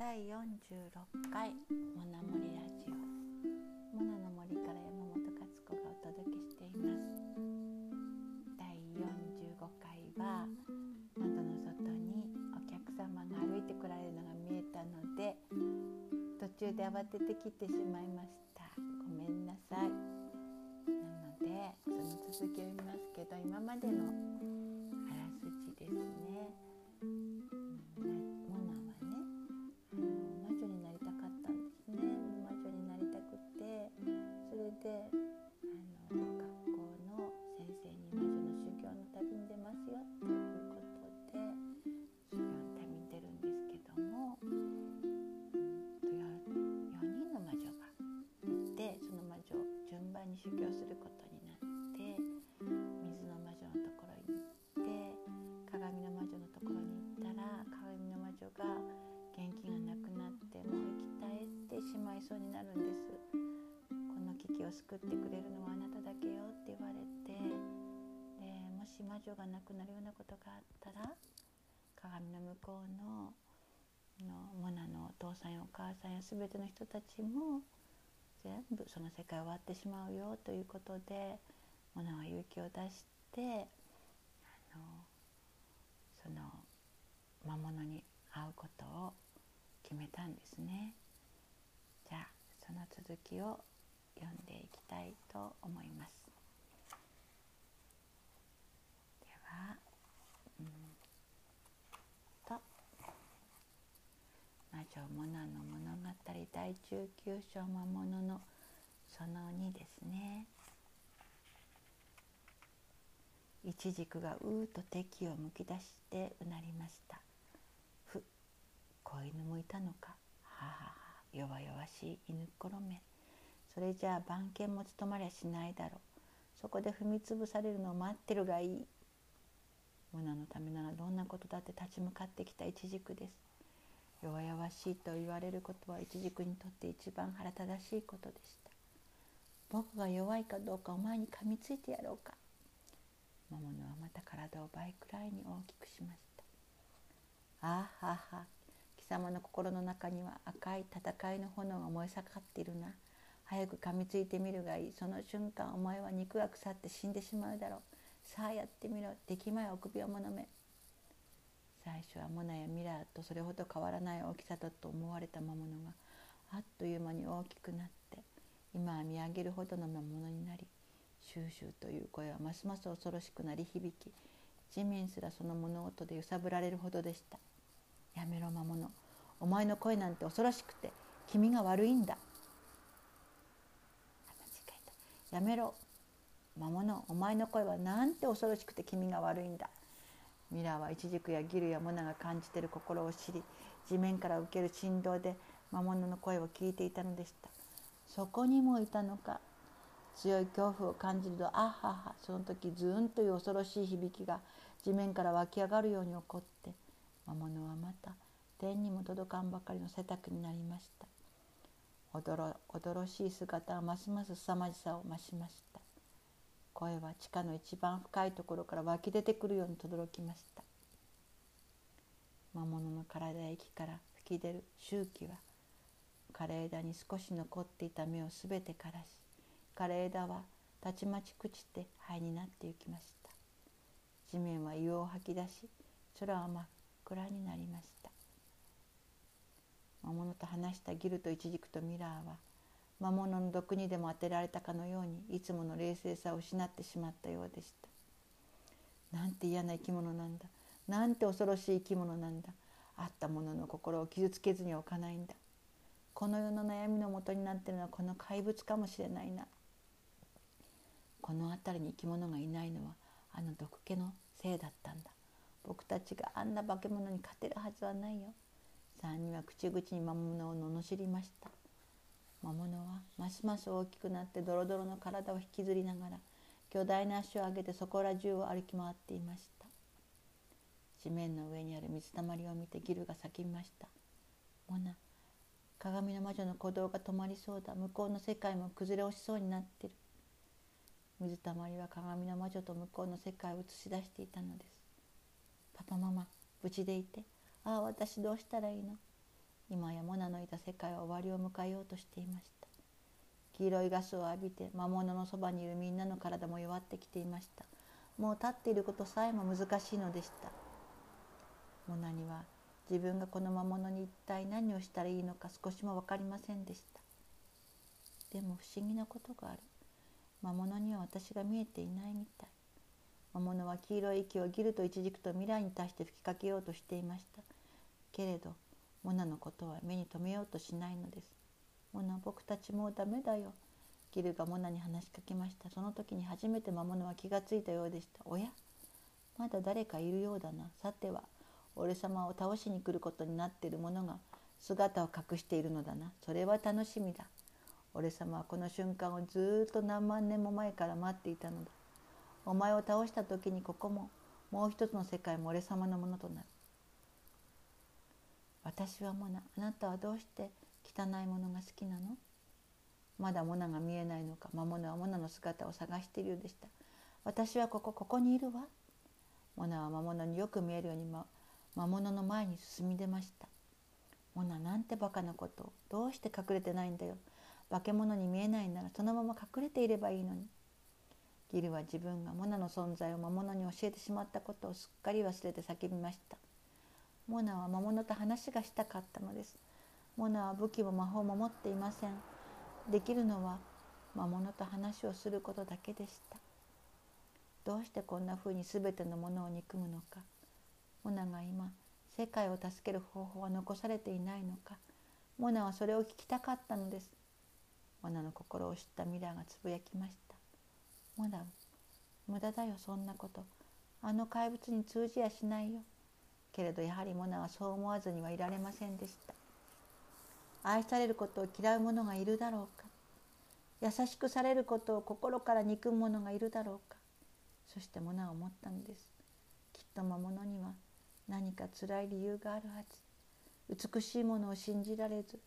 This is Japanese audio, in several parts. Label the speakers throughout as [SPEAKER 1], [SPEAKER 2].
[SPEAKER 1] 第46回モナモリラジオ。モナの森から山本勝子がお届けしています。第45回は窓の外にお客様が歩いてこられるのが見えたので途中で慌てて切ってしまいました。ごめんなさい。なのでその続きを見ますけど今までのあらすじですね。に修行することになって水の魔女のところに行って鏡の魔女のところに行ったら鏡の魔女が元気がなくなってもう息絶えてしまいそうになるんです。この危機を救ってくれるのはあなただけよって言われてでもし魔女が亡くなるようなことがあったら鏡の向こうののモナのお父さんやお母さんや全ての人たちも全部その世界終わってしまうよということでモナは勇気を出してあのその魔物に会うことを決めたんですね。じゃあその続きを読んでいきたいと思います。では、うんと魔女モナの第19章魔物のその2ですね。イチジクがうーと敵をむき出してうなりました。ふ子犬もいたのか。ははは。弱々しい犬っころめ。それじゃあ番犬も務まりゃしないだろう。そこで踏みつぶされるのを待ってるがいい。モナのためならどんなことだって立ち向かってきたイチジクです。弱々しいと言われることはイチジクにとって一番腹立たしいことでした。僕が弱いかどうかお前に噛みついてやろうか。魔物はまた体を倍くらいに大きくしました。ああはは貴様の心の中には赤い戦いの炎が燃え盛っているな。早く噛みついてみるがいい。その瞬間お前は肉が腐って死んでしまうだろう。さあやってみろ。出来前お首をものめ。最初はモナやミラーとそれほど変わらない大きさだと思われた魔物があっという間に大きくなって今は見上げるほどの魔物になりシューシューという声はますます恐ろしくなり響き地面すらその物音で揺さぶられるほどでした。やめろ魔物お前の声なんて恐ろしくて君が悪いんだ。間違えた。やめろ。魔物お前の声はなんて恐ろしくて君が悪いんだ。ミラーはイチジクやギルやモナが感じている心を知り地面から受ける振動で魔物の声を聞いていたのでした。そこにもいたのか。強い恐怖を感じるとあははその時ズーンという恐ろしい響きが地面から湧き上がるように起こって魔物はまた天にも届かんばかりの背丈になりました。おどろ驚しい姿はますます凄まじさを増しました。声は地下の一番深いところから湧き出てくるように轟きました。魔物の体や息から吹き出る周期は枯れ枝に少し残っていた芽をすべて枯らし枯れ枝はたちまち朽ちて灰になっていきました。地面は硫黄を吐き出し空は真っ暗になりました。魔物と話したギルとイチジクとミラーは魔物の毒にでも当てられたかのようにいつもの冷静さを失ってしまったようでした。なんて嫌な生き物なんだ。なんて恐ろしい生き物なんだ。あったものの心を傷つけずに置かないんだ。この世の悩みのもとになってるのはこの怪物かもしれないな。この辺りに生き物がいないのはあの毒気のせいだったんだ。僕たちがあんな化け物に勝てるはずはないよ。3人は口々に魔物を罵りました。魔物はますます大きくなってドロドロの体を引きずりながら巨大な足を上げてそこら中を歩き回っていました。地面の上にある水たまりを見てギルが叫びました「モナ鏡の魔女の鼓動が止まりそうだ。向こうの世界も崩れ落ちそうになってる」水たまりは鏡の魔女と向こうの世界を映し出していたのです。パパママ無事でいて。ああ私どうしたらいいの？今やモナのいた世界は終わりを迎えようとしていました。黄色いガスを浴びて魔物のそばにいるみんなの体も弱ってきていました。もう立っていることさえも難しいのでした。モナには自分がこの魔物に一体何をしたらいいのか少しも分かりませんでした。でも不思議なことがある。魔物には私が見えていないみたい。魔物は黄色い息をギルとイチジクと未来に対して吹きかけようとしていました。けれどモナのことは目に留めようとしないのです。モナ僕たちもうダメだよ。ギルがモナに話しかけました。その時に初めて魔物は気がついたようでした。おや？まだ誰かいるようだな。さては俺様を倒しに来ることになっている者が姿を隠しているのだな。それは楽しみだ。俺様はこの瞬間をずっと何万年も前から待っていたのだ。お前を倒した時にここももう一つの世界も俺様のものとなる。私はモナあなたはどうして汚いものが好きなの？まだモナが見えないのか魔物はモナの姿を探しているようでした。私はここここにいるわ。モナは魔物によく見えるように、ま、魔物の前に進み出ました。モナなんてバカなことをどうして隠れてないんだよ。化け物に見えないならそのまま隠れていればいいのに。ギルは自分がモナの存在を魔物に教えてしまったことをすっかり忘れて叫びました。モナは魔物と話がしたかったのです。モナは武器も魔法も持っていません。できるのは魔物と話をすることだけでした。どうしてこんなふうに全てのものを憎むのか。モナが今世界を助ける方法は残されていないのか。モナはそれを聞きたかったのです。モナの心を知ったミラーがつぶやきました。モナ無駄だよそんなこと。あの怪物に通じやしないよ。けれどやはりモナはそう思わずにはいられませんでした。愛されることを嫌う者がいるだろうか。優しくされることを心から憎む者がいるだろうか。そしてモナは思ったのです。きっと魔物には何か辛い理由があるはず。美しいものを信じられず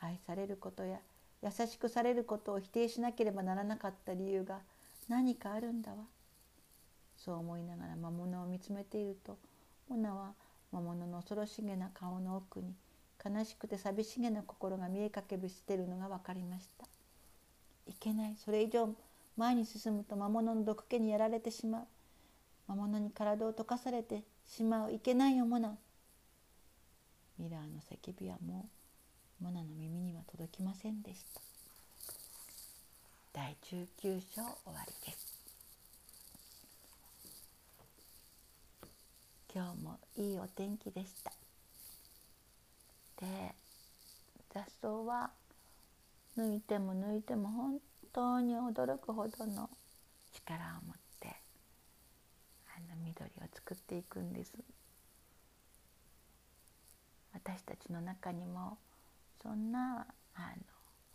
[SPEAKER 1] 愛されることや優しくされることを否定しなければならなかった理由が何かあるんだわ。そう思いながら魔物を見つめているとモナは魔物の恐ろしげな顔の奥に悲しくて寂しげな心が見えかけぶしてるのが分かりました。いけない。それ以上前に進むと魔物の毒気にやられてしまう。魔物に体を溶かされてしまう。いけないよモナ。ミラーの叫びはもうモナの耳には届きませんでした。第19章終わりです。今日もいいお天気でした。で雑草は抜いても抜いても本当に驚くほどの力を持ってあの緑を作っていくんです。私たちの中にもそんなあ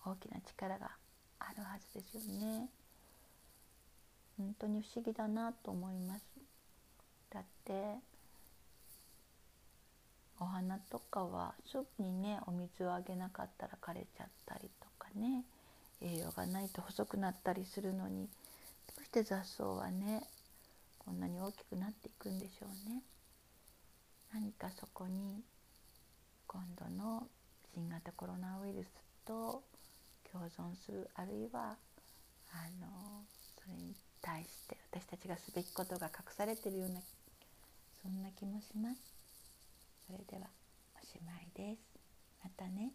[SPEAKER 1] の大きな力があるはずですよね。本当に不思議だなと思います。だってお花とかはすぐにねお水をあげなかったら枯れちゃったりとかね栄養がないと細くなったりするのにどうして雑草はねこんなに大きくなっていくんでしょうね。何かそこに今度の新型コロナウイルスと共存するあるいはあのそれに対して私たちがすべきことが隠されてるようなそんな気もします。それではおしまいです。またね。